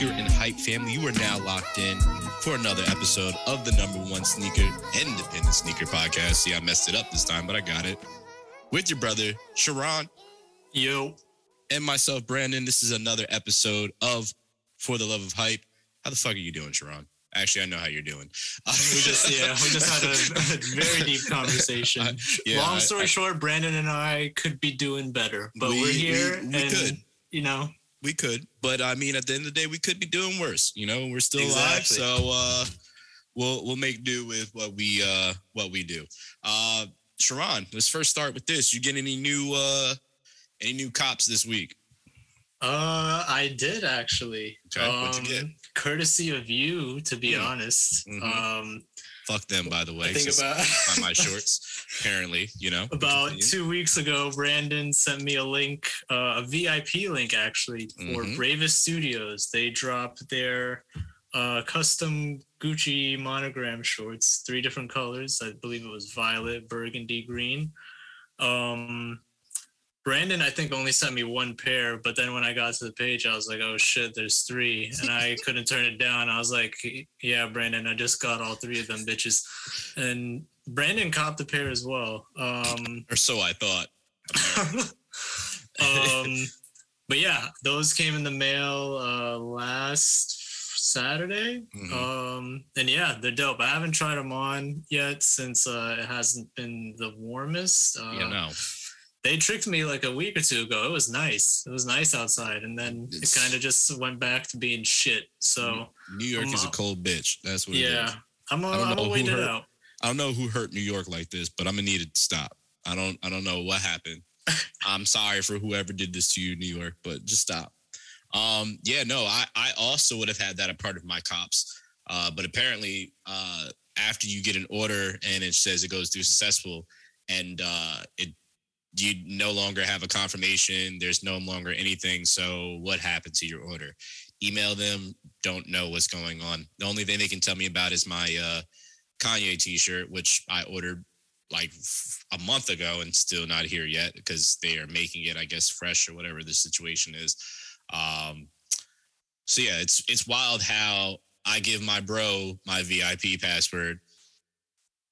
Sneaker and hype family? You are now locked in for another episode of the number one sneaker independent sneaker podcast. See, I messed it up this time, but I got it. With your brother, Sharon, Yo. and myself, Brandon. This is another episode of For the Love of Hype. How the fuck are you doing, Sharon? Actually, I know how you're doing. We just yeah, we just had a, a very deep conversation. I- yeah, Long I- story I- short, Brandon and I could be doing better, but we, are here we- we and could. you know, we could, but I mean, at the end of the day, we could be doing worse. You know, we're still alive, so uh, we'll we'll make do with what we uh, what we do. Uh, Sharon, let's first start with this. You get any new uh, any new cops this week? uh, I did actually. Okay, what'd you get? Courtesy of you, to be Hmm. honest. Mhm. Um, Fuck them, by the way. I think about on my shorts. Apparently, you know. about two weeks ago, Brandon sent me a link, uh, a VIP link actually for Mhm. Bravest Studios. They dropped their uh, custom Gucci monogram shorts, three different colors. I believe it was violet, burgundy, green. Um, Brandon, I think, only sent me one pair, but then when I got to the page, I was like, oh shit, there's three. And I couldn't turn it down. I was like, yeah, Brandon, I just got all three of them bitches. And Brandon copped the pair as well. Um, Or so I thought. um, but yeah, those came in the mail uh, last Saturday. Mhm. Um, and yeah, they're dope. I haven't tried them on yet since uh, it hasn't been the warmest. Uh, you know, They tricked me like a week or two ago. It was nice. It was nice outside, and then It's- it kind of just went back to being shit. So New York is a I'm- cold bitch. That's what it is. yeah, I'm I gonna, don't I'm know who it hurt- out. I don't know who hurt New York like this, but I'm gonna need it to stop. I don't I don't know what happened. I'm sorry for whoever did this to you, New York, but just stop. Um, yeah, no, I, I also would have had that a part of my cops. Uh, but apparently, uh, after you get an order and it says it goes through successful and uh, it you no longer have a confirmation, there's no longer anything. So what happened to your order? Email them, don't know what's going on. The only thing they can tell me about is my uh Kanye t-shirt, which I ordered like a month ago and still not here yet because they are making it, I guess, fresh or whatever the situation is. Um, so yeah, it's it's wild how I give my bro my VIP password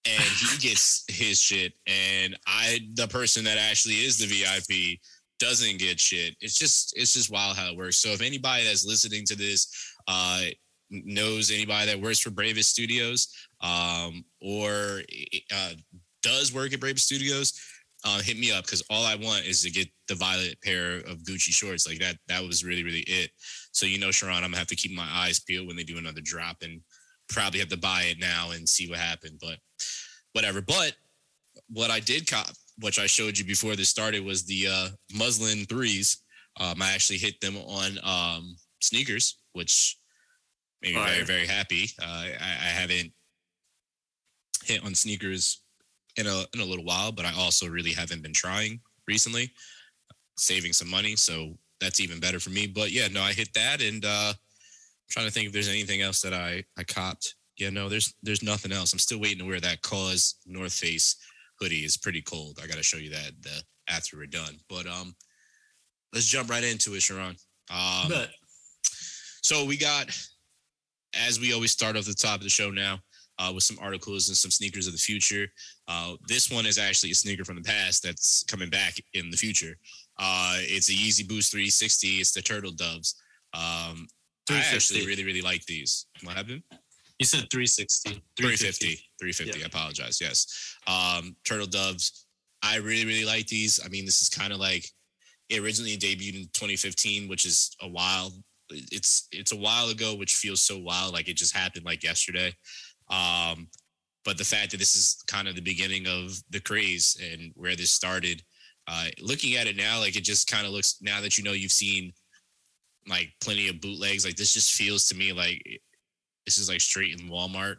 and he gets his shit and I the person that actually is the VIP doesn't get shit. It's just it's just wild how it works. So if anybody that's listening to this uh knows anybody that works for Bravest Studios um, or uh, does work at Bravest Studios, uh, hit me up because all I want is to get the violet pair of Gucci shorts. Like that, that was really, really it. So you know, Sharon, I'm gonna have to keep my eyes peeled when they do another drop, and probably have to buy it now and see what happened. But whatever. But what I did cop, which I showed you before this started, was the uh, muslin threes. Um, I actually hit them on um, sneakers, which made me very, very happy. Uh, I, I haven't hit on sneakers in a in a little while, but I also really haven't been trying recently, saving some money. So that's even better for me. But yeah, no, I hit that, and uh, I'm trying to think if there's anything else that I I copped. Yeah, no, there's there's nothing else. I'm still waiting to wear that KAWS North Face hoodie. It's pretty cold. I got to show you that the, after we're done. But um, let's jump right into it, Sharon. Um, but so we got, as we always start off the top of the show now, uh, with some articles and some sneakers of the future. Uh, this one is actually a sneaker from the past that's coming back in the future. Uh, it's a Yeezy Boost 360. It's the Turtle Doves. Um, I 350. actually really, really like these. What happened? You said 360. 350. 350. I apologize. Yes. Um, Turtle Doves. I really, really like these. I mean, this is kind of like it originally debuted in 2015, which is a while. It's it's a while ago, which feels so wild, like it just happened like yesterday. Um, but the fact that this is kind of the beginning of the craze and where this started, uh, looking at it now, like it just kind of looks now that you know you've seen like plenty of bootlegs, like this just feels to me like this is like straight in Walmart.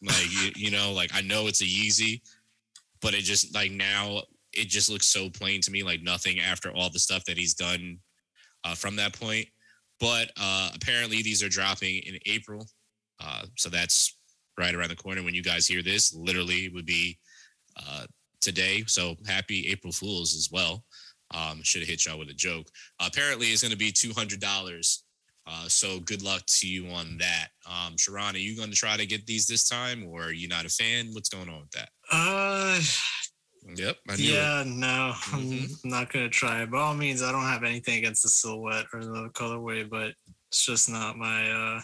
Like you, you know, like I know it's a Yeezy, but it just like now it just looks so plain to me, like nothing after all the stuff that he's done uh, from that point. But uh, apparently these are dropping in April, uh, so that's right around the corner. When you guys hear this, literally would be uh, today. So happy April Fools as well. Um, should have hit y'all with a joke. apparently, it's going to be two hundred dollars Uh, so good luck to you on that. Um, Sharon, are you going to try to get these this time, or are you not a fan? What's going on with that? Uh, Yep. Yeah, no, Mhm. I'm not gonna try. By all means, I don't have anything against the silhouette or the colorway, but it's just not my uh.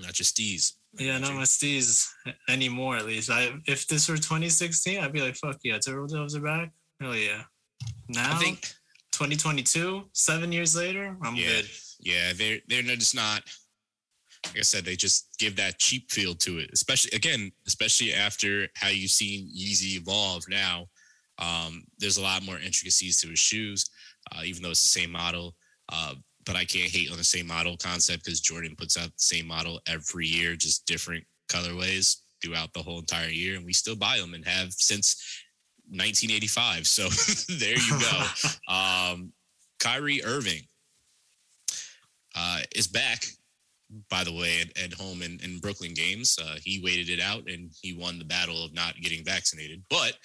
Not just these. yeah, not my steez anymore. At least, I if this were 2016, I'd be like, fuck yeah, Turtle Doves are back. Hell yeah. Now, I think 2022, seven years later, I'm Yeah. good. Yeah, they're they're just not. Like I said, they just give that cheap feel to it. Especially again, especially after how you've seen Yeezy evolve now. Um, there's a lot more intricacies to his shoes, uh, even though it's the same model. Uh, but I can't hate on the same model concept because Jordan puts out the same model every year, just different colorways throughout the whole entire year, and we still buy them and have since 1985. So there you go. Um, Kyrie Irving uh, is back, by the way, at, at home in, in Brooklyn games. Uh, he waited it out and he won the battle of not getting vaccinated. But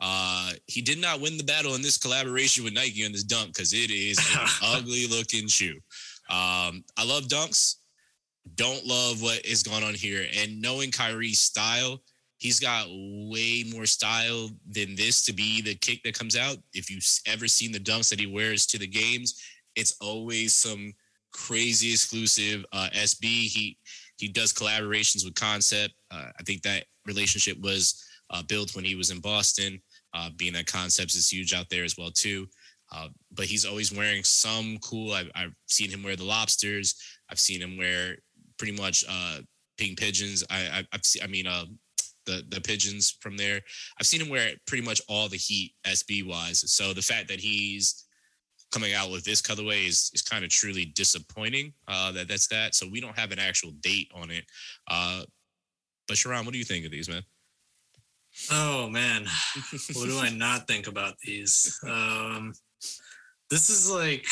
uh, he did not win the battle in this collaboration with Nike on this dunk because it is an ugly looking shoe. Um, I love dunks. Don't love what is going on here. And knowing Kyrie's style, he's got way more style than this to be the kick that comes out. If you've ever seen the dunks that he wears to the games, it's always some crazy exclusive uh, SB. He he does collaborations with Concept. Uh, I think that relationship was uh, built when he was in Boston. Uh, being that Concepts is huge out there as well too. Uh, but he's always wearing some cool. I've, I've seen him wear the lobsters. I've seen him wear pretty much uh, pink pigeons. I, I I've seen, I mean uh, the the pigeons from there. I've seen him wear pretty much all the heat SB wise. So the fact that he's coming out with this colorway is, is kind of truly disappointing. Uh, that that's that. So we don't have an actual date on it. Uh, but Sharon, what do you think of these, man? Oh man, what do I not think about these? Um, this is like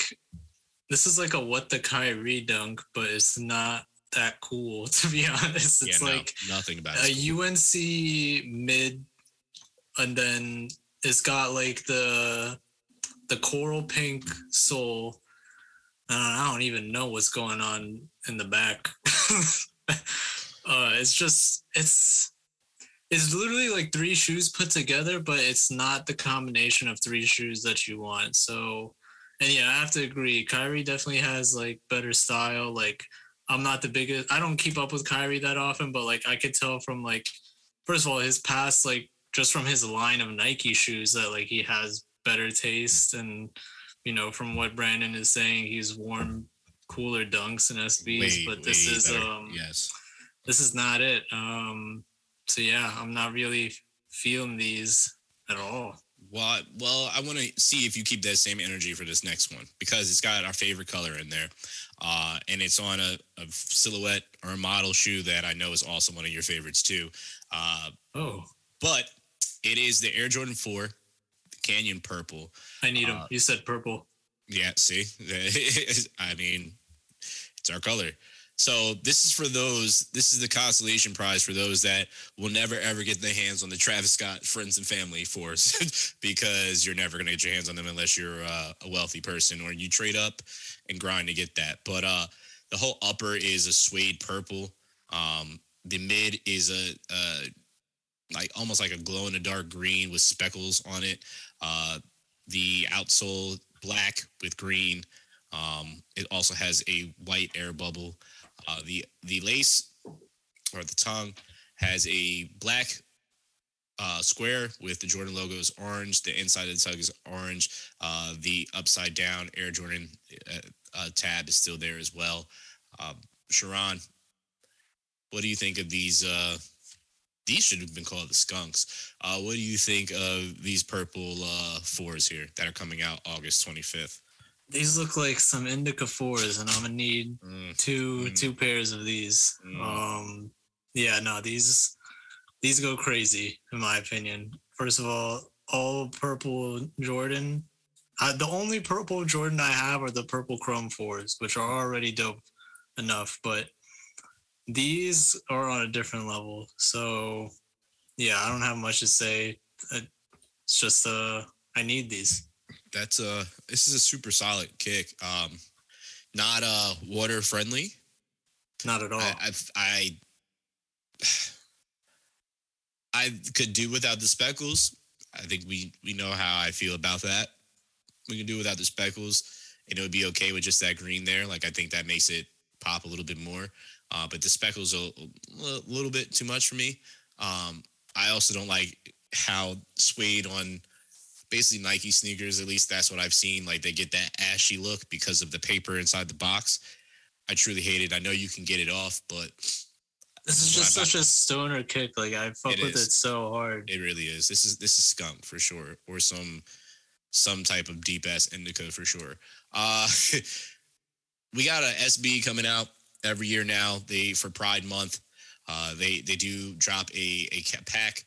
this is like a what the Kyrie dunk, but it's not that cool to be honest. It's yeah, no, like nothing about it. a it. UNC mid, and then it's got like the the coral pink sole. Uh, I don't even know what's going on in the back. uh, it's just it's it's literally like three shoes put together, but it's not the combination of three shoes that you want. So, and yeah, I have to agree. Kyrie definitely has like better style. Like, I'm not the biggest. I don't keep up with Kyrie that often, but like I could tell from like, first of all, his past like just from his line of Nike shoes that like he has better taste, and you know from what Brandon is saying, he's worn cooler dunks and SBs, Way, but this is better. um yes. this is not it. Um, so yeah, I'm not really feeling these at all. Well, I- well, I want to see if you keep that same energy for this next one because it's got our favorite color in there, uh, and it's on a, a silhouette or a model shoe that I know is also one of your favorites too. Uh, Oh, but it is the Air Jordan Four, Canyon Purple. I need them. Uh, you said purple. Yeah, see, I mean, it's our color. So this is for those. This is the consolation prize for those that will never ever get their hands on the Travis Scott friends and family force because you're never gonna get your hands on them unless you're uh, a wealthy person or you trade up and grind to get that. But uh, the whole upper is a suede purple. Um, the mid is a, a like almost like a glow in the dark green with speckles on it. Uh, the outsole black with green. Um, it also has a white air bubble. Uh, the the lace or the tongue has a black uh, square with the Jordan logo is orange. The inside of the tug is orange. Uh, the upside down Air Jordan uh, uh, tab is still there as well. Uh, Sharon, what do you think of these? These should have been called the skunks. Uh, what do you think of these purple uh, fours here that are coming out August 25th? These look like some indica fours, and I'm gonna need Mm, two Mm. two pairs of these. Mm. Um, yeah, no, these these go crazy in my opinion. First of all, all purple Jordan. Uh, the only purple Jordan I have are the purple Chrome fours, which are already dope enough, but these are on a different level. So, yeah, I don't have much to say. Uh, It's just uh, I need these. that's a this is a super solid kick. Um, not uh water friendly. Not at all. I, I I I could do without the speckles. I think we we know how I feel about that. We can do without the speckles, and it would be okay with just that green there. Like I think that makes it pop a little bit more. Uh, but the speckles are a little bit too much for me. Um, I also don't like how suede on basically Nike sneakers. At least that's what I've seen. Like they get that ashy look because of the paper inside the box. I truly hate it. I know you can get it off, but this is just such a stoner kick. Like I fuck it with is. it so hard. It really is. This is this is skunk for sure, or some some type of deep ass indica for sure. Uh, we got a SB coming out every year now. They for Pride Month, uh, they they do drop a a pack.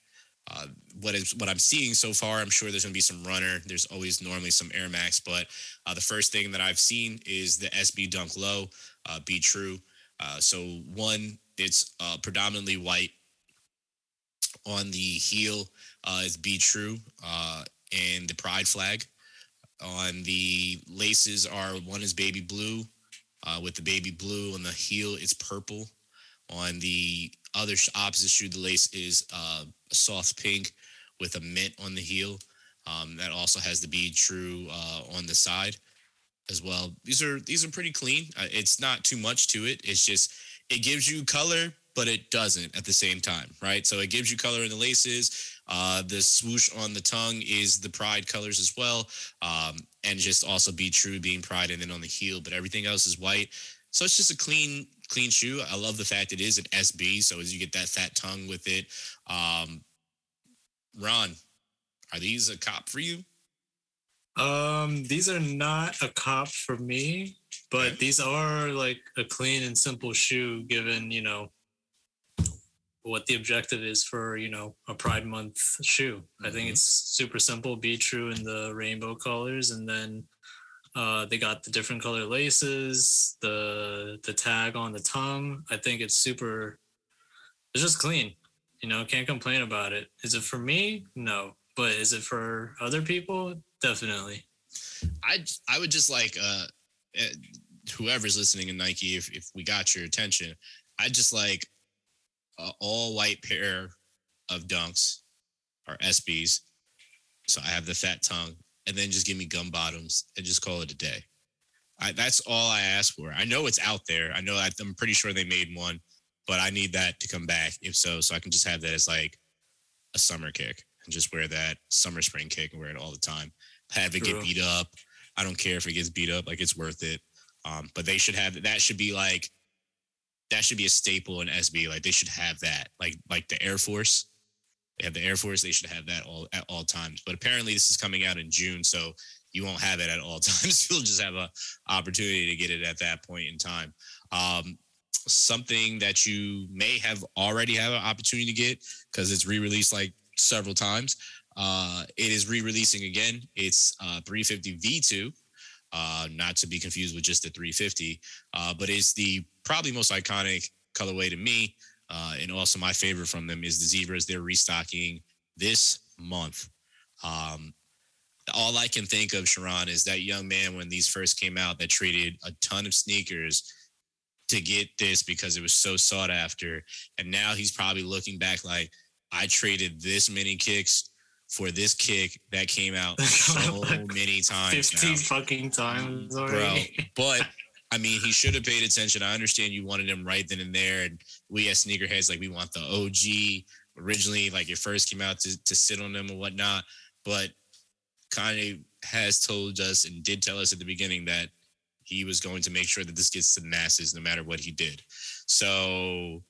Uh, what is what I'm seeing so far? I'm sure there's gonna be some runner. There's always normally some Air Max, but uh, the first thing that I've seen is the SB Dunk Low, uh, Be True. Uh, so one, it's uh, predominantly white. On the heel uh, is Be True and the Pride flag. On the laces are one is baby blue, uh, with the baby blue on the heel. It's purple. On the other opposite shoe, the lace is uh, a soft pink with a mint on the heel. Um, that also has the Be True uh, on the side as well. These are these are pretty clean. Uh, it's not too much to it. It's just it gives you color, but it doesn't at the same time, right? So it gives you color in the laces. Uh, the swoosh on the tongue is the pride colors as well, um, and just also be true being pride, and then on the heel. But everything else is white. So it's just a clean clean shoe. I love the fact it is an SB, so as you get that fat tongue with it. Um, Ron, are these a cop for you? Um, these are not a cop for me, but okay. these are like a clean and simple shoe given, you know, what the objective is for, you know, a Pride Month shoe. Mm-hmm. I think mm-hmm. it's super simple, be true in the rainbow colors and then uh, they got the different color laces, the the tag on the tongue. I think it's super it's just clean. You know, can't complain about it. Is it for me? No. But is it for other people? Definitely. I I would just like uh eh, whoever's listening in Nike, if if we got your attention, I'd just like a all white pair of dunks or SBs. So I have the fat tongue, and then just give me gum bottoms and just call it a day. I, that's all I ask for. I know it's out there. I know I'm pretty sure they made one, but I need that to come back. If so, so I can just have that as like a summer kick and just wear that summer spring kick and wear it all the time have it True. get beat up. I don't care if it gets beat up, like it's worth it. Um, but they should have that should be like that should be a staple in SB. Like they should have that. Like like the Air Force. They have the Air Force, they should have that all at all times. But apparently this is coming out in June, so you won't have it at all times. You'll just have a opportunity to get it at that point in time. Um, something that you may have already have an opportunity to get because it's re-released like several times uh, it is re-releasing again. It's uh, 350 V2, uh, not to be confused with just the 350, uh, but it's the probably most iconic colorway to me. Uh, and also my favorite from them is the zebras. They're restocking this month. Um, all I can think of, Sharon, is that young man when these first came out that traded a ton of sneakers to get this because it was so sought after. And now he's probably looking back like, I traded this many kicks for this kick that came out so many times. 15 now. fucking times already. Bro, but I mean, he should have paid attention. I understand you wanted him right then and there. And we as sneakerheads, like we want the OG originally, like it first came out to, to sit on them and whatnot. But Kanye has told us and did tell us at the beginning that he was going to make sure that this gets to the masses no matter what he did. So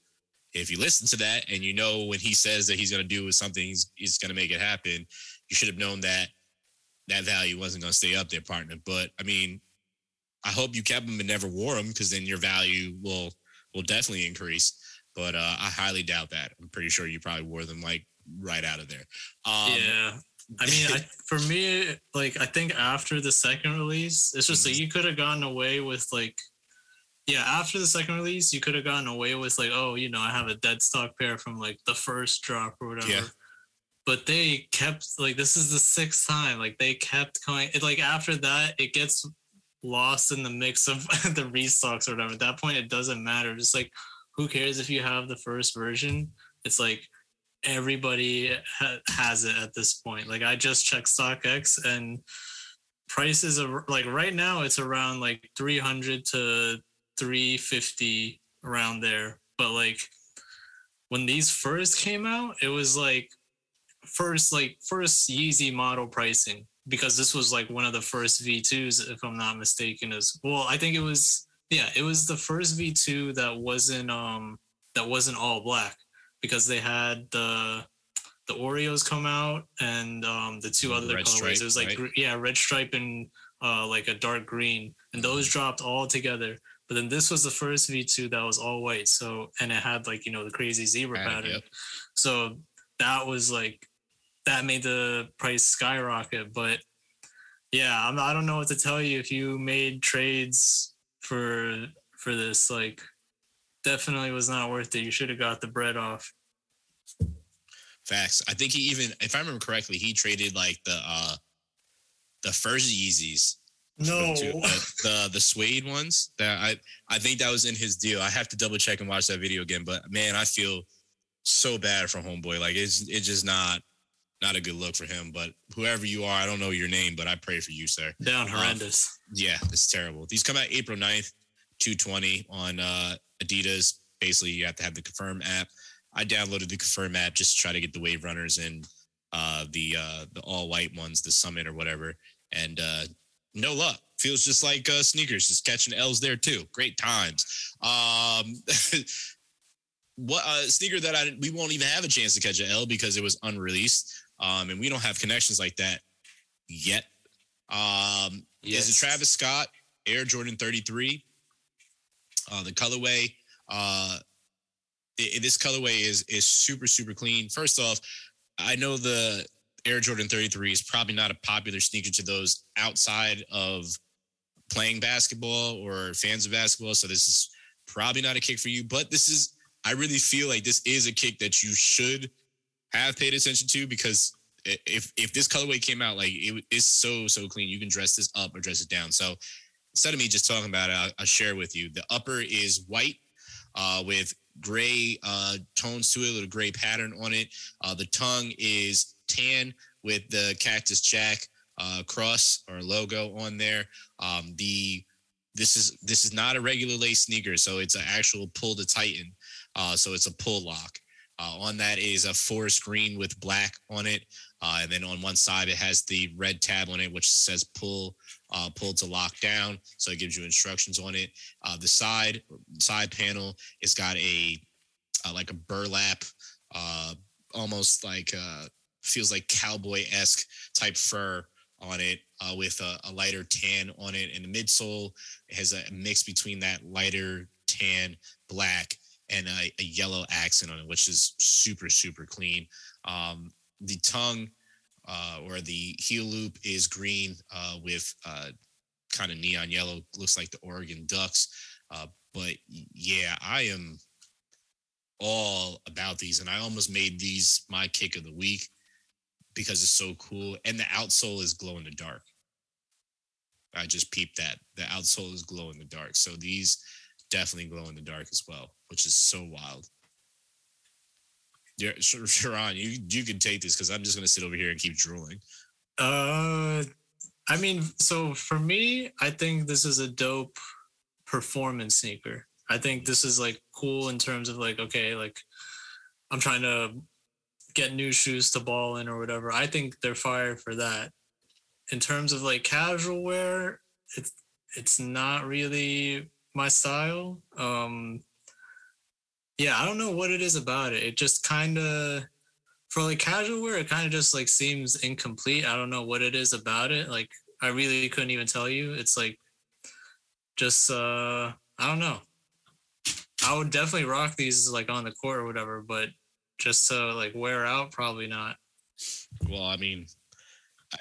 if you listen to that and you know when he says that he's going to do something, he's, he's going to make it happen, you should have known that that value wasn't going to stay up there, partner. But I mean, I hope you kept them and never wore them because then your value will will definitely increase. But uh, I highly doubt that. I'm pretty sure you probably wore them like right out of there. Um, yeah. I mean, I, for me, like I think after the second release, it's just mm-hmm. like you could have gotten away with like yeah, after the second release, you could have gotten away with like, oh, you know, I have a dead stock pair from like the first drop or whatever. Yeah. But they kept like this is the sixth time. Like they kept going. It, like after that, it gets lost in the mix of the restocks or whatever. At that point, it doesn't matter. Just like, who cares if you have the first version? It's like everybody ha- has it at this point. Like, I just checked StockX and prices are like right now it's around like 300 to 350 around there. But like when these first came out, it was like first like first Yeezy model pricing because this was like one of the first V2s, if I'm not mistaken. As well, I think it was yeah, it was the first V2 that wasn't um that wasn't all black because they had the the Oreos come out and um the two other red colorways. Stripe, it was like right? yeah, red stripe and uh like a dark green, and those mm-hmm. dropped all together. But then this was the first V2 that was all white. So and it had like you know the crazy zebra pattern. Yep. So that was like that made the price skyrocket. But yeah, I'm, I don't know what to tell you. If you made trades for for this, like, definitely was not worth it. You should have got the bread off. Facts. I think he even, if I remember correctly, he traded like the uh the first Yeezys. No, the, the the suede ones. That I I think that was in his deal. I have to double check and watch that video again. But man, I feel so bad for homeboy. Like it's it's just not not a good look for him. But whoever you are, I don't know your name, but I pray for you, sir. Down uh, horrendous. yeah, it's terrible. These come out April 9th, 220 on uh, Adidas. Basically, you have to have the Confirm app. I downloaded the Confirm app just to try to get the Wave Runners and uh, the uh, the all white ones, the Summit or whatever, and uh, no luck. Feels just like uh, sneakers, just catching L's there too. Great times. Um, what uh, sneaker that I we won't even have a chance to catch an L because it was unreleased um, and we don't have connections like that yet. Um, yes. Is it Travis Scott Air Jordan 33? Uh, the colorway, uh, it, it, this colorway is is super super clean. First off, I know the Air Jordan 33 is probably not a popular sneaker to those outside of playing basketball or fans of basketball. So this is probably not a kick for you, but this is I really feel like this is a kick that you should have paid attention to because if if this colorway came out like it is so so clean, you can dress this up or dress it down. So instead of me just talking about it, I'll, I'll share with you. The upper is white uh, with gray uh, tones to it, a little gray pattern on it. Uh, the tongue is tan with the Cactus Jack uh, cross or logo on there. Um, the this is this is not a regular lace sneaker, so it's an actual pull to tighten. Uh, so it's a pull lock. Uh, on that is a forest green with black on it. Uh, and then on one side, it has the red tab on it, which says pull, uh, pull to lock down. So it gives you instructions on it. Uh, the side side panel, it's got a uh, like a burlap, uh, almost like feels like cowboy esque type fur on it with a, a, lighter tan on it. And the midsole has a mix between that lighter tan black and a, a, yellow accent on it, which is super, super clean. Um, the tongue uh, or the heel loop is green uh, with uh, kind of neon yellow, looks like the Oregon Ducks. Uh, but yeah, I am all about these, and I almost made these my kick of the week because it's so cool. And the outsole is glow in the dark. I just peeped that the outsole is glow in the dark. So these definitely glow in the dark as well, which is so wild. Yeah, Sharon, you you can take this because I'm just gonna sit over here and keep drooling. Uh, I mean, so for me, I think this is a dope performance sneaker. I think this is like cool in terms of like, okay, like I'm trying to get new shoes to ball in or whatever. I think they're fire for that. In terms of like casual wear, it's it's not really my style. Um, yeah, I don't know what it is about it. It just kind of, for like casual wear, it kind of just like seems incomplete. I don't know what it is about it. Like, I really couldn't even tell you. It's like, just, uh, I don't know. I would definitely rock these like on the court or whatever, but just to like wear out, probably not. Well, I mean,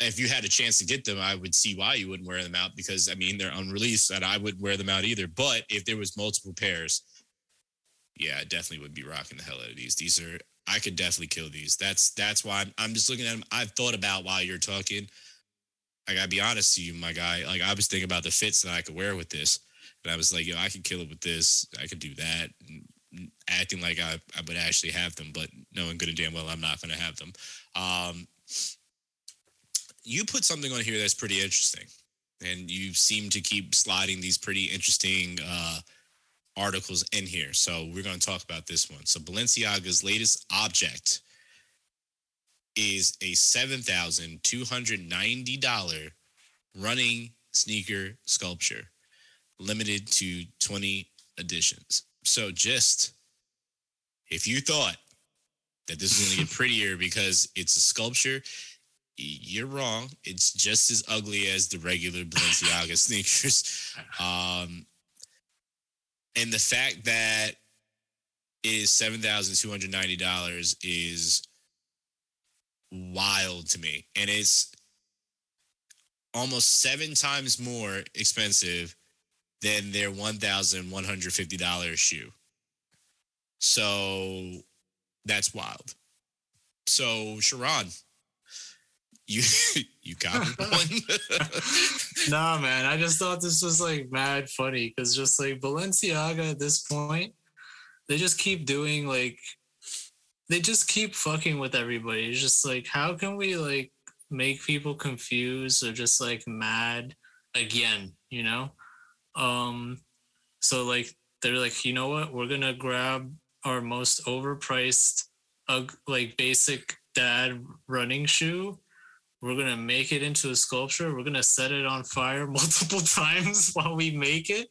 if you had a chance to get them, I would see why you wouldn't wear them out because I mean they're unreleased and I wouldn't wear them out either. But if there was multiple pairs, yeah, I definitely would be rocking the hell out of these. These are I could definitely kill these. That's that's why I'm, I'm just looking at them. I've thought about while you're talking. I gotta be honest to you, my guy. Like I was thinking about the fits that I could wear with this, and I was like, yo, I could kill it with this. I could do that. Acting like I, I would actually have them, but knowing good and damn well I'm not to have them. Um, you put something on here that's pretty interesting, and you seem to keep sliding these pretty interesting uh, articles in here. So we're going to talk about this one. So Balenciaga's latest object is a seven thousand two hundred ninety dollar running sneaker sculpture, limited to twenty editions. So just if you thought that this was going to get prettier because it's a sculpture, you're wrong. It's just as ugly as the regular Balenciaga sneakers. Um, and the fact that it is seven thousand two hundred ninety dollars is wild to me, and it's almost seven times more expensive than their one thousand one hundred fifty dollars shoe. So that's wild. So Sharon, you you got one. nah, man. I just thought this was like mad funny because just like Balenciaga at this point, they just keep doing like they just keep fucking with everybody. It's just like how can we like make people confused or just like mad again, you know? Um so like they're like, you know what, we're gonna grab our most overpriced uh, like basic dad running shoe we're gonna make it into a sculpture. We're gonna set it on fire multiple times while we make it,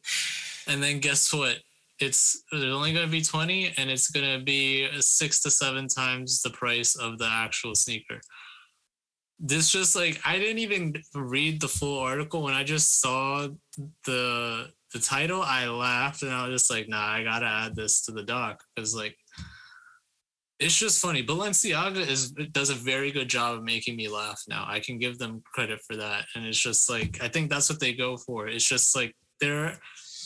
and then guess what? It's there's only gonna be twenty, and it's gonna be six to seven times the price of the actual sneaker. This just like I didn't even read the full article when I just saw the the title. I laughed and I was just like, nah, I gotta add this to the doc because like it's just funny. Balenciaga is does a very good job of making me laugh now. I can give them credit for that. And it's just like I think that's what they go for. It's just like they're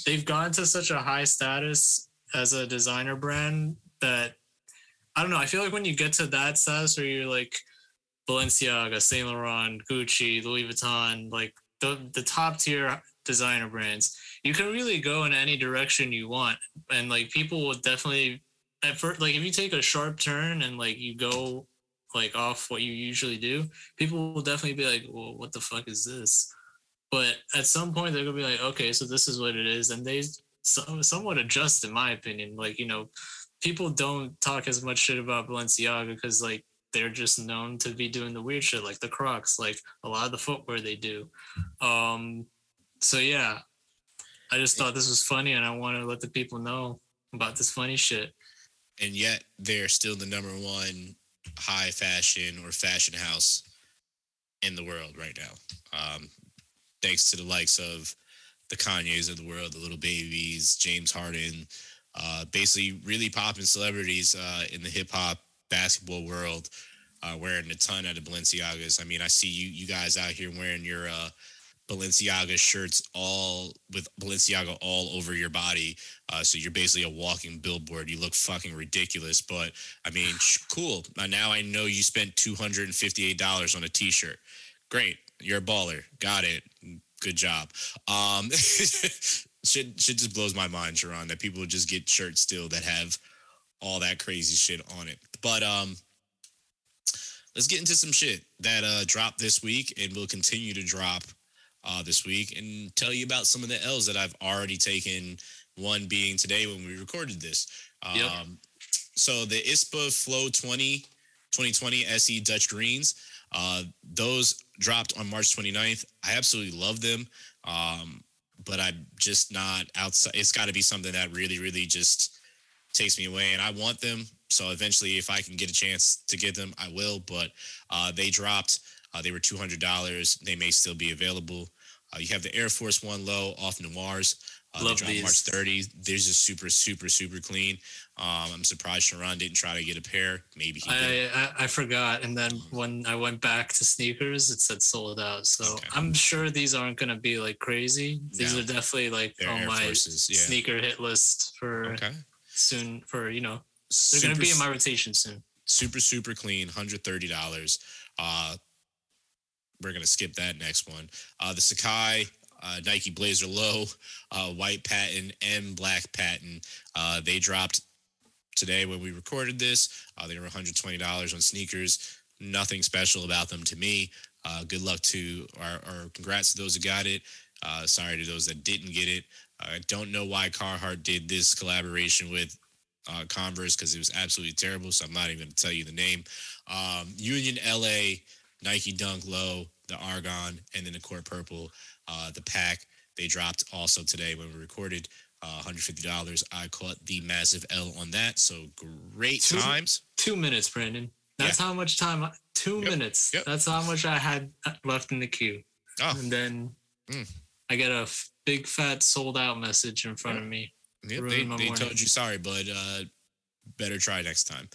they've gone to such a high status as a designer brand that I don't know. I feel like when you get to that status where you're like Balenciaga, Saint Laurent, Gucci, Louis Vuitton, like the the top tier designer brands, you can really go in any direction you want, and like people will definitely at first, like if you take a sharp turn and like you go like off what you usually do, people will definitely be like, "Well, what the fuck is this?" But at some point, they're gonna be like, "Okay, so this is what it is," and they so, somewhat adjust, in my opinion. Like you know, people don't talk as much shit about Balenciaga because like they're just known to be doing the weird shit, like the Crocs, like a lot of the footwear they do. Um, so yeah, I just thought this was funny, and I wanted to let the people know about this funny shit and yet they're still the number one high fashion or fashion house in the world right now. Um, thanks to the likes of the Kanyes of the world, the Lil Babies, James Harden, uh, basically really popping celebrities uh, in the hip hop basketball world, uh, wearing a ton of the Balenciagas. I mean, I see you you guys out here wearing your uh, Balenciaga shirts all with Balenciaga all over your body. Uh, so you're basically a walking billboard. You look fucking ridiculous, but I mean, cool. Now I know you spent $258 on a t-shirt. Great. You're a baller. Got it. Good job. Um, shit, shit just blows my mind, Sharon, that people just get shirts still that have all that crazy shit on it. But, um, let's get into some shit that uh dropped this week and will continue to drop uh, this week and tell you about some of the L's that I've already taken. One being today when we recorded this. Yep. Um, so the ISPA Flow 20 2020 SE Dutch Greens, uh, those dropped on March 29th. I absolutely love them. Um, but I'm just not outside. It's got to be something that really, really just takes me away. And I want them. So eventually, if I can get a chance to get them, I will. But uh, they dropped uh, they were $200. They may still be available. Uh, you have the Air Force One low off Noirs. Uh, Love these. March 30. They're just super, super, super clean. Um, I'm surprised Sharon didn't try to get a pair. Maybe he I, I, I forgot. And then when I went back to sneakers, it said sold out. So okay. I'm sure these aren't going to be like crazy. These no. are definitely like They're on Air my Forces, yeah. sneaker hit list for okay. soon. For you know, they're going to be in my rotation soon. Super, super clean. $130. Uh, we're gonna skip that next one. Uh, the sacai, uh, Nike Blazer Low, uh, white patent and black patent. Uh, they dropped today when we recorded this. Uh, they were $120 on sneakers. Nothing special about them to me. Uh, good luck to, or, or, congrats to those who got it. Sorry to those that didn't get it. I don't know why Carhartt did this collaboration with uh, Converse because it was absolutely terrible. So I'm not even going to tell you the name. Um, Union LA, Nike Dunk Low, the Argon, and then the Court Purple, uh, the pack. They dropped also today when we recorded. Uh, $150. I caught the massive L on that. So great two, times. Two minutes, Brandon. That's yeah. how much time. Two yep. minutes. Yep. That's how much I had left in the queue. Oh. And then mm. I get a f- big fat sold out message in front yep. of me. Yep. They, they told you sorry, but uh, better try next time.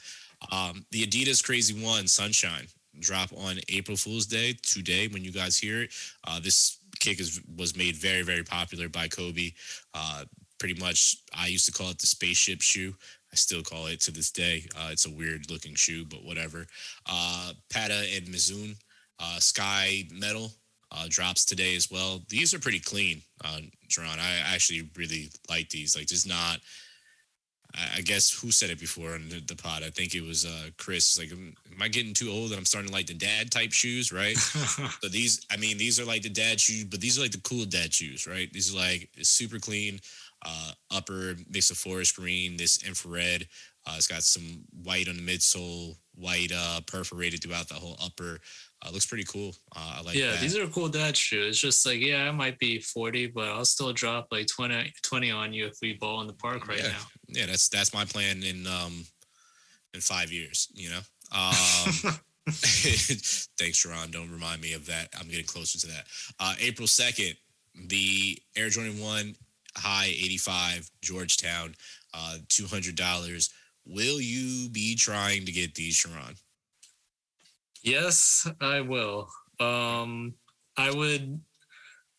Um, the Adidas Crazy One Sunshine drop on April Fool's Day today when you guys hear it. Uh, this kick is was made very very popular by Kobe. Uh, pretty much, I used to call it the spaceship shoe. I still call it to this day. Uh, it's a weird looking shoe, but whatever. Uh, Patta and Mizuno uh, Sky Medal uh, drops today as well. These are pretty clean, uh, Jerron. I actually really like these. Like, just not. I guess who said it before on the, the pod? I think it was uh, Chris. Like, am I getting too old and I'm starting to like the dad type shoes, right? so these, I mean, these are like the dad shoes, but these are like the cool dad shoes, right? These are like super clean uh, upper mix of forest green, this infrared. Uh, it's got some white on the midsole, white uh, perforated throughout the whole upper. Uh, looks pretty cool. Uh, I like. Yeah, that. these are cool dad shoes. It's just like, yeah, I might be forty, but I'll still drop like 20, 20 on you if we ball in the park right yeah. now. Yeah, that's that's my plan in um in five years. You know. Um, Thanks, Sharon. Don't remind me of that. I'm getting closer to that. Uh, April 2nd, the Air Jordan 1 high 85 Georgetown, uh, $200. Will you be trying to get these, Sharon? Yes, I will. Um, I would.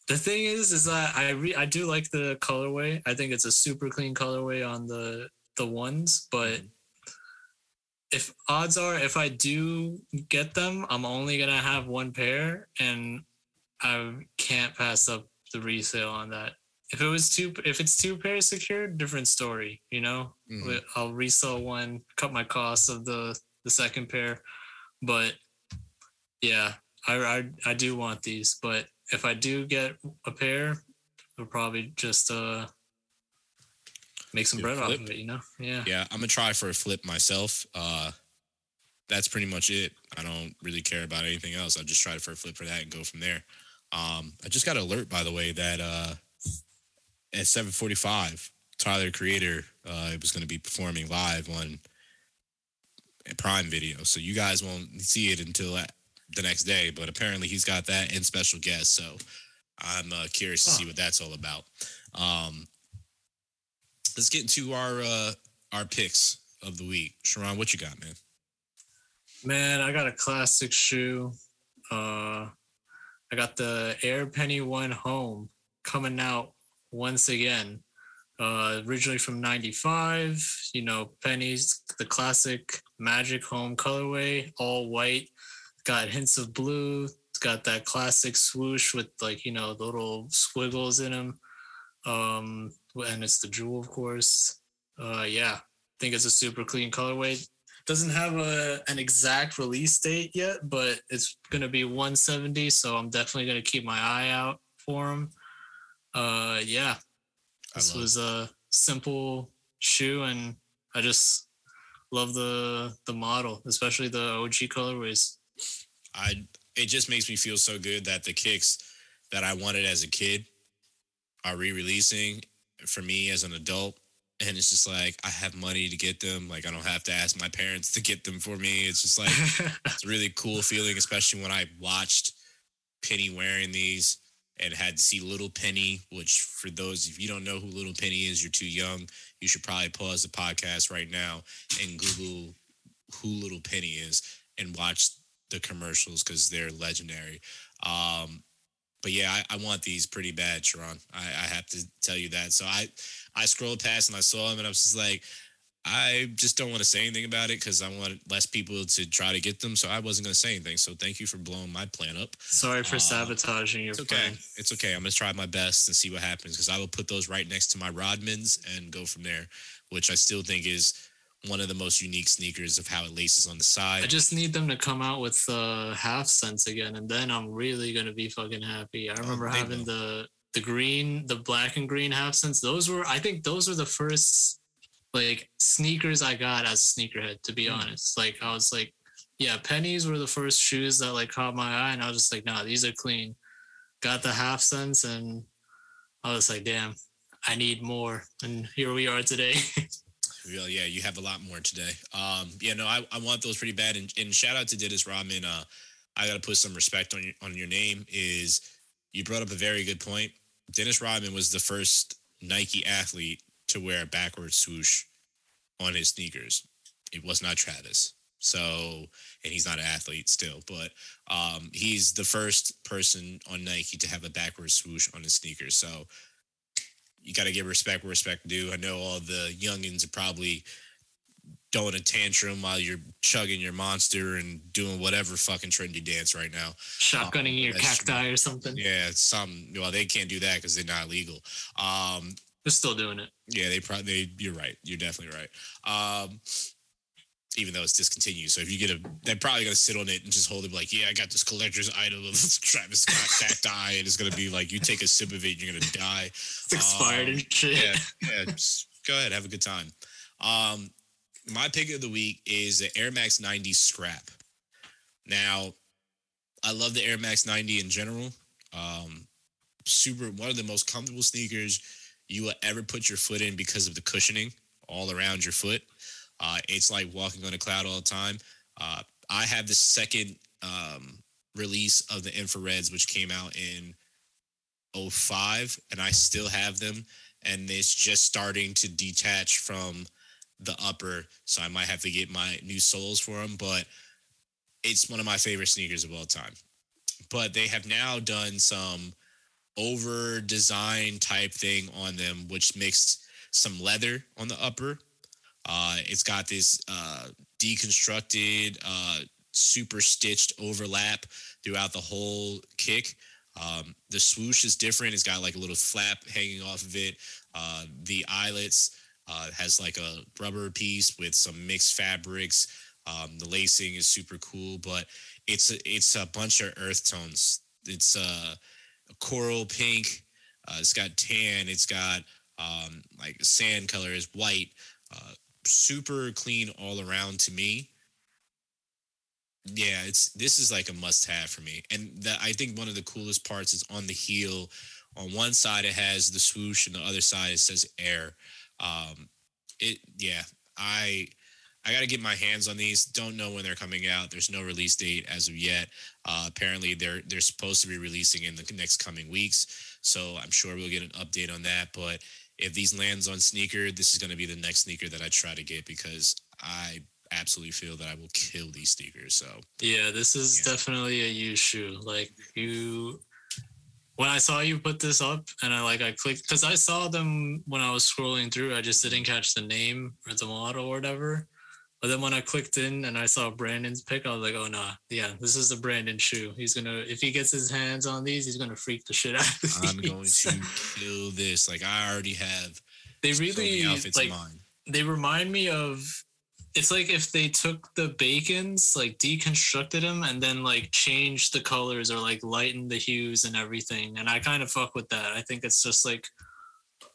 The thing is, is that I re, I do like the colorway. I think it's a super clean colorway on the the ones, but if odds are if I do get them, I'm only gonna have one pair, and I can't pass up the resale on that if it was two if it's two pairs secured different story you know? Mm-hmm. i'll resell one cut my costs of the the second pair. But yeah I, I i do want these. But if i do get a pair i'll probably just uh make some bread flip. off of it you know? Yeah. Yeah i'm gonna try for a flip myself. Uh that's pretty much it. I don't really care about anything else. I'll just try for a flip for that and go from there. Um i just got an alert by the way that uh at 7:45, Tyler Creator uh, was going to be performing live on Prime Video, so you guys won't see it until the next day. But apparently, he's got that and special guests, so I'm uh, curious to see what that's all about. Um, let's get into our uh, our picks of the week. Sharon, what you got, man? Man, I got a classic shoe. Uh, I got the Air Penny One Home coming out once again. Uh, originally from 95, you know, pennies, the classic magic home colorway, all white, got hints of blue. Got that classic swoosh with like, you know, the little squiggles in them. Um, and it's the jewel, of course. Uh, yeah, I think it's a super clean colorway. Doesn't have a an exact release date yet, but it's gonna be 170, so I'm definitely gonna keep my eye out for them. Uh, yeah, this was a simple shoe, and I just love the the model, especially the OG colorways. I it just makes me feel so good that the kicks that I wanted as a kid are re-releasing for me as an adult and it's just like I have money to get them. Like I don't have to ask my parents to get them for me. It's just like it's a really cool feeling, especially when I watched Penny wearing these and had to see Little Penny, which for those if you don't know who Little Penny is, you're too young. You should probably pause the podcast right now and Google who Little Penny is and watch the commercials because they're legendary. Um, but yeah, I, I, want these pretty bad, Sharon. I, I, have to tell you that. So I I scrolled past and I saw them and I was just like, I just don't want to say anything about it because I want less people to try to get them. So I wasn't going to say anything. So thank you for blowing my plan up. Sorry for uh, sabotaging your it's okay. plan. It's okay. I'm going to try my best and see what happens because I will put those right next to my Rodmans and go from there, which I still think is one of the most unique sneakers of how it laces on the side. I just need them to come out with uh, half cents again, and then I'm really gonna be fucking happy. I oh, remember oh, having will. the the green, the black and green half cents. Those were, I think, those were the first like sneakers I got as a sneakerhead, to be mm. honest. Like I was like, yeah, pennies were the first shoes that like caught my eye, and I was just like, nah, these are clean. Got the half cents, and I was like, damn, I need more. And here we are today. Real, yeah, you have a lot more today. Um, yeah, no, I, I want those pretty bad. And, and shout out to Dennis Rodman. Uh, I got to put some respect on your on your name. Is you brought up a very good point. Dennis Rodman was the first Nike athlete to wear a backwards swoosh on his sneakers. It was not Travis. So, and he's not an athlete still, but um, he's the first person on Nike to have a backwards swoosh on his sneakers. So, you got to give respect where respect due. I know all the youngins are probably throwing a tantrum while you're chugging your monster and doing whatever fucking trendy dance right now. Shotgunning um, your cacti or something. Yeah, some. Well, they can't do that because they're not legal. Um, they're still doing it. Yeah, they probably. They, You're right. You're definitely right. Um, even though it's discontinued. So if you get a, they're probably gonna sit on it and just hold it like, yeah, I got this collector's item of Travis Scott cacti, and it's gonna be like, you take a sip of it, you're gonna die. It's expired um, and shit. Yeah, yeah. go ahead, have a good time. Um, my pick of the week is the Air Max 90 Scrap. Now, I love the Air Max 90 in general. Um, super, one of the most comfortable sneakers you will ever put your foot in because of the cushioning all around your foot. Uh, it's like walking on a cloud all the time. Uh, I have the second um, release of the infrareds, which came out in 05, and I still have them. And it's just starting to detach from the upper. So I might have to get my new soles for them, but it's one of my favorite sneakers of all time. But they have now done some over design type thing on them, which mixed some leather on the upper. Uh, it's got this uh, deconstructed, uh, super stitched overlap throughout the whole kick. Um, the swoosh is different. It's got like a little flap hanging off of it. Uh, the eyelets uh, has like a rubber piece with some mixed fabrics. Um, the lacing is super cool, but it's a, it's a bunch of earth tones. It's a coral pink. Uh, it's got tan. It's got um, like sand color is white. Uh, super clean all around to me. Yeah, it's this is like a must have for me. And that I think one of the coolest parts is on the heel. On one side it has the swoosh and the other side it says air. Um it yeah, I I got to get my hands on these. Don't know when they're coming out. There's no release date as of yet. Uh, apparently, they're they're supposed to be releasing in the next coming weeks. So I'm sure we'll get an update on that. But if these lands on sneaker, this is going to be the next sneaker that I try to get because I absolutely feel that I will kill these sneakers. So yeah, this is yeah. definitely a used shoe. Like you, when I saw you put this up and I like I clicked because I saw them when I was scrolling through. I just didn't catch the name or the model or whatever. But then when I clicked in and I saw Brandon's pick, I was like, oh nah, yeah, this is the Brandon shoe. He's gonna if he gets his hands on these, he's gonna freak the shit out of these. I'm going to kill this. Like I already have they really like they remind me of it's like if they took the bacons, like deconstructed them and then like changed the colors or like lightened the hues and everything. And I kind of fuck with that. I think it's just like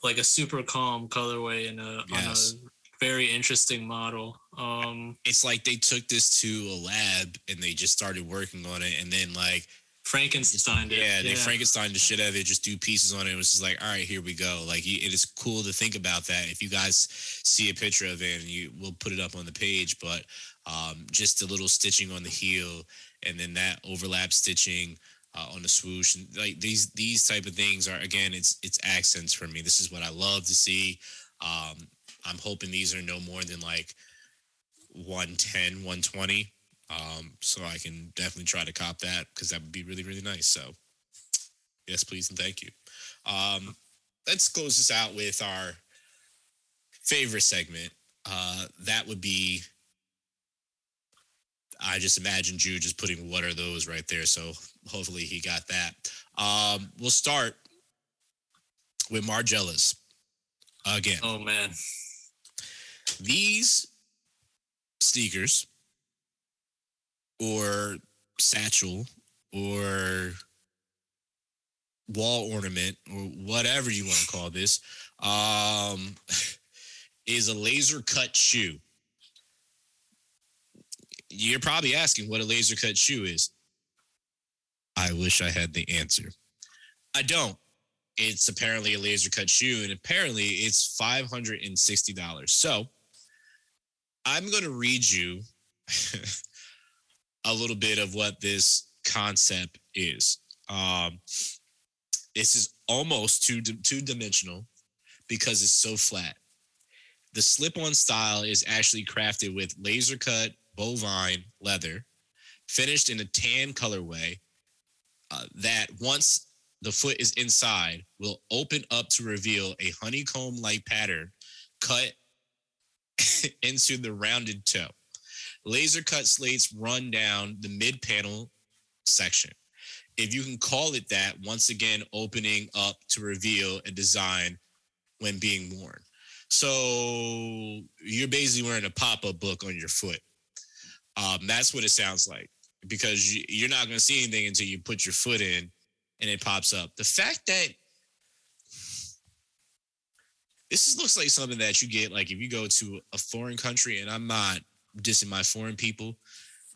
like a super calm colorway and a yes. on a very interesting model. Um, it's like they took this to a lab and they just started working on it, and then like Frankenstein it. Yeah, they yeah. Frankenstein the shit out of it. Just do pieces on it. It was just like, all right, here we go. Like it is cool to think about that. If you guys see a picture of it, and you we'll put it up on the page, but um, just a little stitching on the heel, and then that overlap stitching. Uh, on the swoosh and like these these type of things are again it's it's accents for me this is what i love to see um I'm hoping these are no more than like 110, 120. Um, so I can definitely try to cop that because that would be really, really nice. So yes, please and thank you. Um, let's close this out with our favorite segment. uh, that would be. I just imagine Jew just putting what are those right there. So hopefully he got that. Um, we'll start with Margielas again. Oh man, these sneakers or satchel or wall ornament or whatever you want to call this um, is a laser cut shoe. You're probably asking what a laser cut shoe is. I wish I had the answer. I don't. It's apparently a laser cut shoe, and apparently it's $560. So I'm going to read you a little bit of what this concept is. Um, this is almost two two dimensional because it's so flat. The slip-on style is actually crafted with laser cut bovine leather, finished in a tan colorway. Uh, that once the foot is inside, will open up to reveal a honeycomb-like pattern cut into the rounded toe. Laser cut slates run down the mid panel section. If you can call it that, once again, opening up to reveal a design when being worn. So you're basically wearing a pop up book on your foot. Um, that's what it sounds like because you're not going to see anything until you put your foot in and it pops up. The fact that this is, looks like something that you get like if you go to a foreign country, and I'm not dissing my foreign people,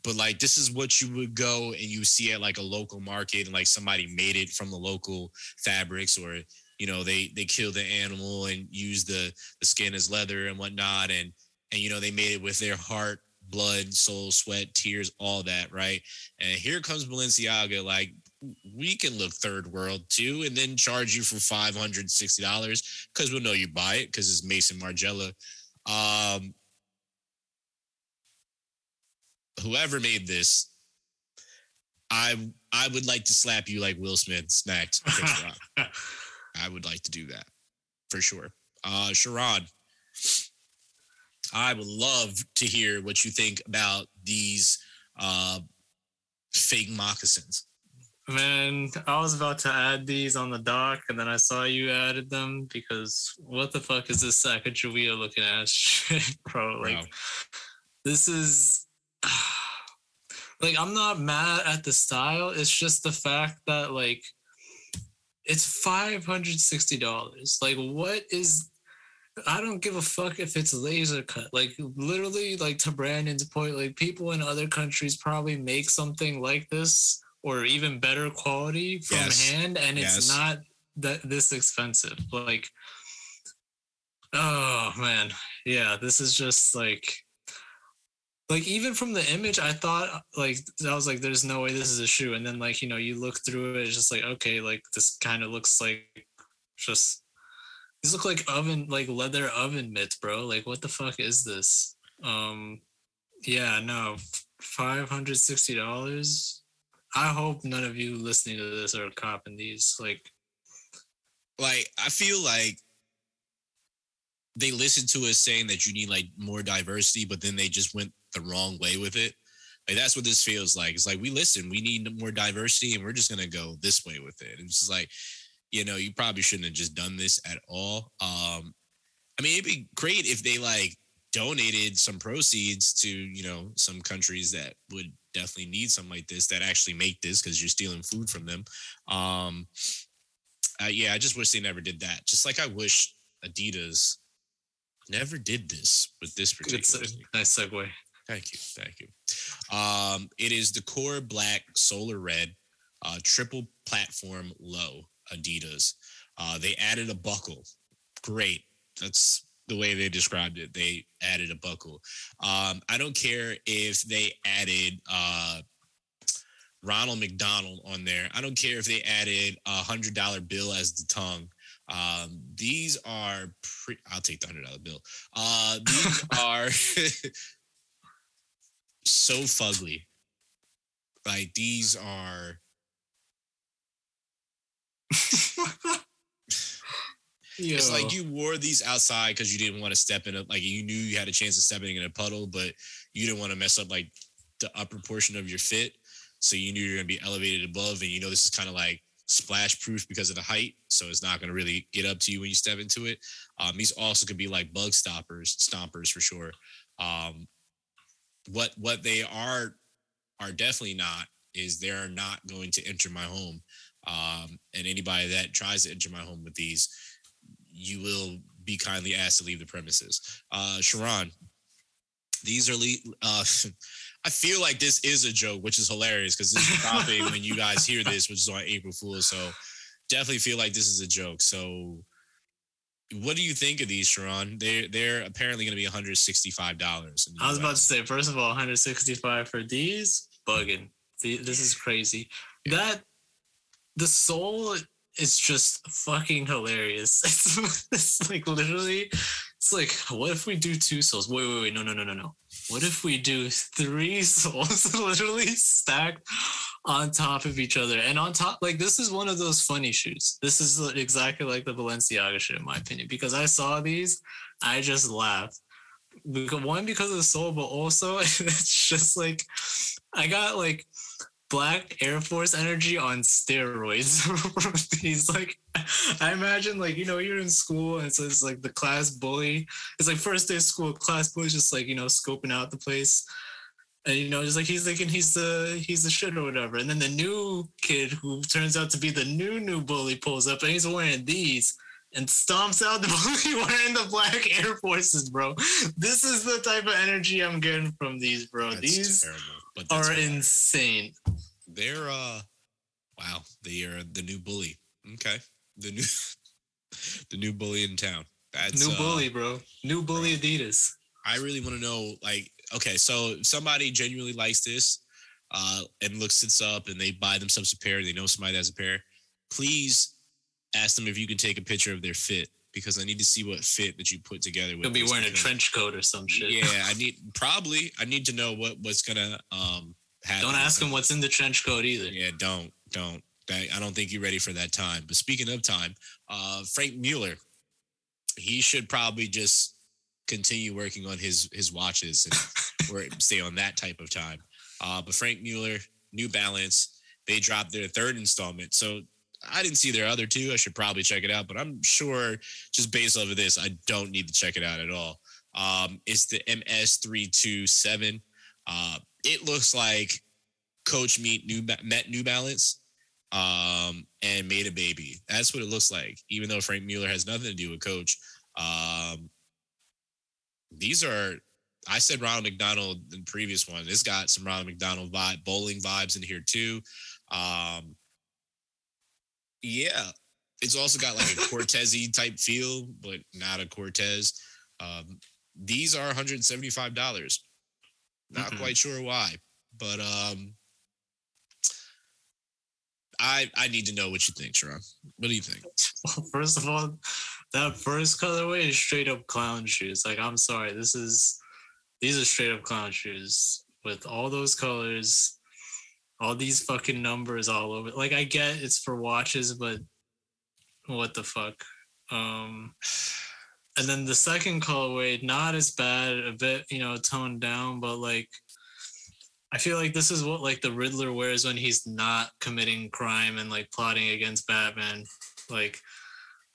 but like this is what you would go and you see at like a local market and like somebody made it from the local fabrics or you know they they kill the animal and use the the skin as leather and whatnot. And and you know they made it with their heart blood soul sweat tears all that right? And here comes balenciaga like we can look third world too and then charge you for $560 because we'll know you buy it because it's Maison Margiela. um whoever made this, I I would like to slap you like Will Smith smacked I would like to do that for sure. Uh Sherrod, I would love to hear what you think about these uh fake moccasins. Man, I was about to add these on the dock, and then I saw you added them because what the fuck is this Sacagawea looking ass shit, bro? Like, bro. this is like I'm not mad at the style. It's just the fact that like it's five hundred sixty dollars. Like what is I don't give a fuck if it's laser cut. Like literally, like to Brandon's point, like people in other countries probably make something like this or even better quality from yes. hand, and it's yes. not that this expensive. Like, oh man, yeah, this is just like like even from the image i thought like i was like there's no way this is a shoe and then like you know you look through it it's just like okay like this kind of looks like just these look like oven like leather oven mitts bro like what the fuck is this um yeah no $560 i hope none of you listening to this are copping these like like i feel like they listened to us saying that you need like more diversity, but then they just went the wrong way with it. Like that's what this feels like. It's like we listen, we need more diversity, and we're just gonna go this way with it. It's just like, you know, you probably shouldn't have just done this at all. Um, I mean, it'd be great if they like donated some proceeds to, you know, some countries that would definitely need something like this that actually make this because you're stealing food from them. Um, uh, yeah, I just wish they never did that. Just like I wish Adidas never did this with this particular. Nice segue. Thank you, thank you. Um, it is the core black solar red, uh, triple platform low Adidas. Uh, they added a buckle. Great. That's the way they described it. They added a buckle. Um, I don't care if they added uh, Ronald McDonald on there. I don't care if they added a hundred dollar bill as the tongue. Um, these are pre- I'll take the hundred dollar bill. Uh, these are so fugly. Like these are It's like you wore these outside because you didn't want to step in a like you knew you had a chance of stepping in a puddle, but you didn't want to mess up like the upper portion of your fit. So you knew you're gonna be elevated above, and you know this is kind of like splash proof because of the height, so it's not gonna really get up to you when you step into it. Um, these also could be like bug stoppers, stompers for sure. Um, what what they are are definitely not is they're not going to enter my home. Um, and anybody that tries to enter my home with these, you will be kindly asked to leave the premises. Uh, Sharon, these are le- uh, I feel like this is a joke, which is hilarious because this is dropping when you guys hear this, which is on April Fool's. So definitely feel like this is a joke. So what do you think of these, Sharon? They're they're apparently going to be 165 dollars. I was about to say, first of all, 165 for these, bugging. This is crazy. That the sole is just fucking hilarious. It's, it's like literally, it's like, what if we do two soles? Wait, wait, wait, no, no, no, no, no. What if we do three soles literally stacked on top of each other? And on top, like, this is one of those funny shoes. This is exactly like the Balenciaga shit, in my opinion, because I saw these, I just laughed. One, because of the sole, but also it's just like, I got like, black Air Force energy on steroids. He's like, I imagine like, you know, you're in school and so it's like the class bully. It's like first day of school, class bully just like, you know, scoping out the place. And you know, just like he's thinking he's the he's the shit or whatever. And then the new kid who turns out to be the new new bully pulls up and he's wearing these and stomps out the bully wearing the black Air Forces, bro. This is the type of energy I'm getting from these, bro. That's these terrible, are what- insane. They're uh, wow, they are the new bully. Okay, the new the new bully in town. That's New uh, bully, bro. New bully Adidas. I really want to know, like, okay, so if somebody genuinely likes this, uh, and looks this up, and they buy themselves a pair, they know somebody that has a pair. Please ask them if you can take a picture of their fit because I need to see what fit that you put together. With He'll be wearing a trench coat or some shit. Yeah, I need probably I need to know what what's gonna um. Don't ask him what's in the trench coat either. Yeah, don't, don't. I don't think you're ready for that time. But speaking of time, uh, Franck Muller, he should probably just continue working on his his watches and or stay on that type of time. Uh, but Franck Muller, New Balance, they dropped their third installment. So I didn't see their other two. I should probably check it out, but I'm sure just based off of this, I don't need to check it out at all. Um, it's the MS327. Uh, it looks like Coach meet new met New Balance um, and made a baby. That's what it looks like. Even though Franck Muller has nothing to do with Coach, um, these are. I said Ronald McDonald in the previous one. This got some Ronald McDonald vibe, bowling vibes in here too. Um, yeah, it's also got like a Cortez-y type feel, but not a Cortez. Um, these are $175. Not Mhm. quite sure why, but um, I I need to know what you think, Sharon. What do you think? Well, first of all, that first colorway is straight up clown shoes. Like, I'm sorry, this is these are straight up clown shoes with all those colors, all these fucking numbers all over. Like, I get it's for watches, but what the fuck? Um, and then the second colorway, not as bad, a bit you know toned down, but like. I feel like this is what like the Riddler wears when he's not committing crime and like plotting against Batman. Like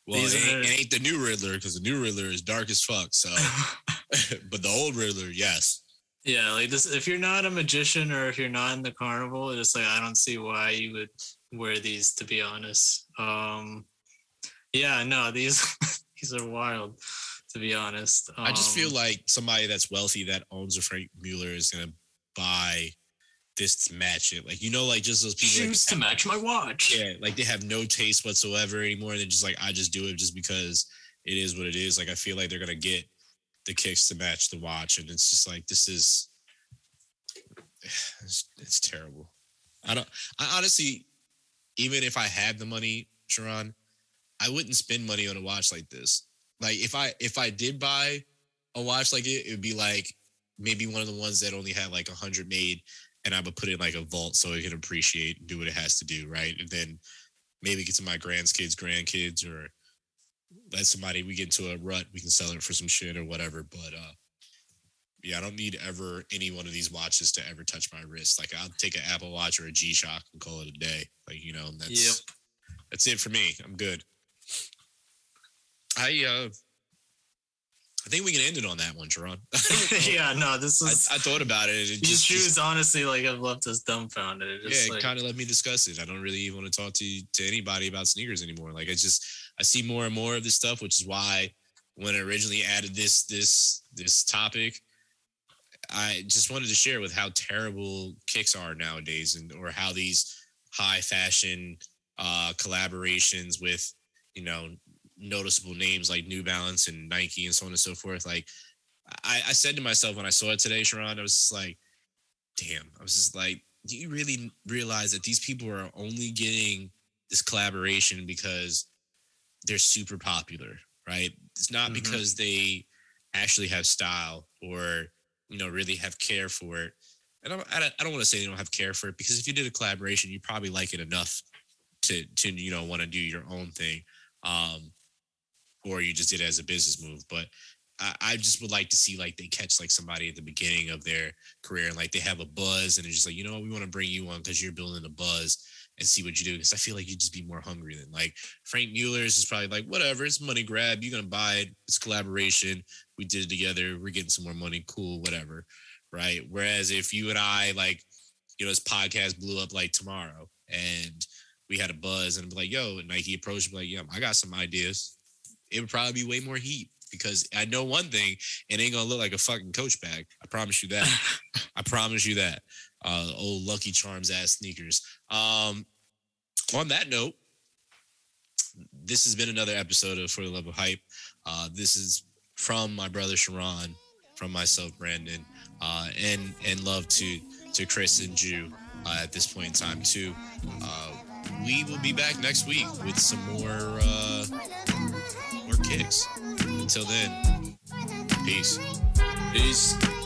Well, it ain't, are- it ain't the new Riddler because the new Riddler is dark as fuck. So, but the old Riddler, yes. Yeah, like this. If you're not a magician or if you're not in the carnival, it's like I don't see why you would wear these. To be honest, um, yeah, no, these these are wild. To be honest, I just feel Um, like somebody that's wealthy that owns a Franck Muller is gonna buy this to match it. Like you know, like just those people. that shoes to match my watch. Yeah, like they have no taste whatsoever anymore. They're just like, I just do it just because it is what it is. Like I feel like they're gonna get the kicks to match the watch, and it's just like this is it's, it's terrible. I don't. I honestly, even if I had the money, Sharon, I wouldn't spend money on a watch like this. Like if I if I did buy a watch like it, it would be like maybe one of the ones that only had like a hundred made, and I would put it in like a vault so it can appreciate and do what it has to do, right? And then maybe get to my grandkids, grandkids, or let somebody we get into a rut, we can sell it for some shit or whatever. But uh yeah, I don't need ever any one of these watches to ever touch my wrist. Like I'll take an Apple Watch or a G Shock and call it a day. Like, you know, that's yep. that's it for me. I'm good. I uh I think we can end it on that one, Sharon. yeah, no, this is. I, I thought about it. it these just, shoes, just, honestly, like have left us dumbfounded. It yeah, it like, kind of let me discuss it. I don't really even want to talk to to anybody about sneakers anymore. Like I just I see more and more of this stuff, which is why when I originally added this this this topic, I just wanted to share with how terrible kicks are nowadays, and or how these high fashion uh, collaborations with you know noticeable names like New Balance and Nike and so on and so forth. Like I, I said to myself when I saw it today, Sharon, I was just like, damn. I was just like, do you really realize that these people are only getting this collaboration because they're super popular, right? It's not mm-hmm. because they actually have style or you know really have care for it. And I, I don't want to say they don't have care for it because if you did a collaboration, you probably like it enough to to you know want to do your own thing. Um, or you just did it as a business move. But I, I, just would like to see like they catch like somebody at the beginning of their career and like they have a buzz and it's just like, you know what, we want to bring you on because you're building a buzz and see what you do. Because I feel like you'd just be more hungry than like Franck Muller's is probably like, whatever, it's money grab. You're gonna buy it, it's collaboration. We did it together, we're getting some more money, cool, whatever. Right. Whereas if you and I like, you know, this podcast blew up like tomorrow and we had a buzz and be like, yo, and Nike approached me like, yeah, I got some ideas it would probably be way more heat because I know one thing, it ain't gonna look like a fucking coach bag. I promise you that. I promise you that. Uh, old Lucky Charms ass sneakers. Um, on that note, this has been another episode of For the Love of Hype. Uh, this is from my brother Sharon, from myself, Brandon, uh, and and love to to Chris and Jew uh, at this point in time too. Uh, we will be back next week with some more uh, more kicks. Until then, peace. Peace.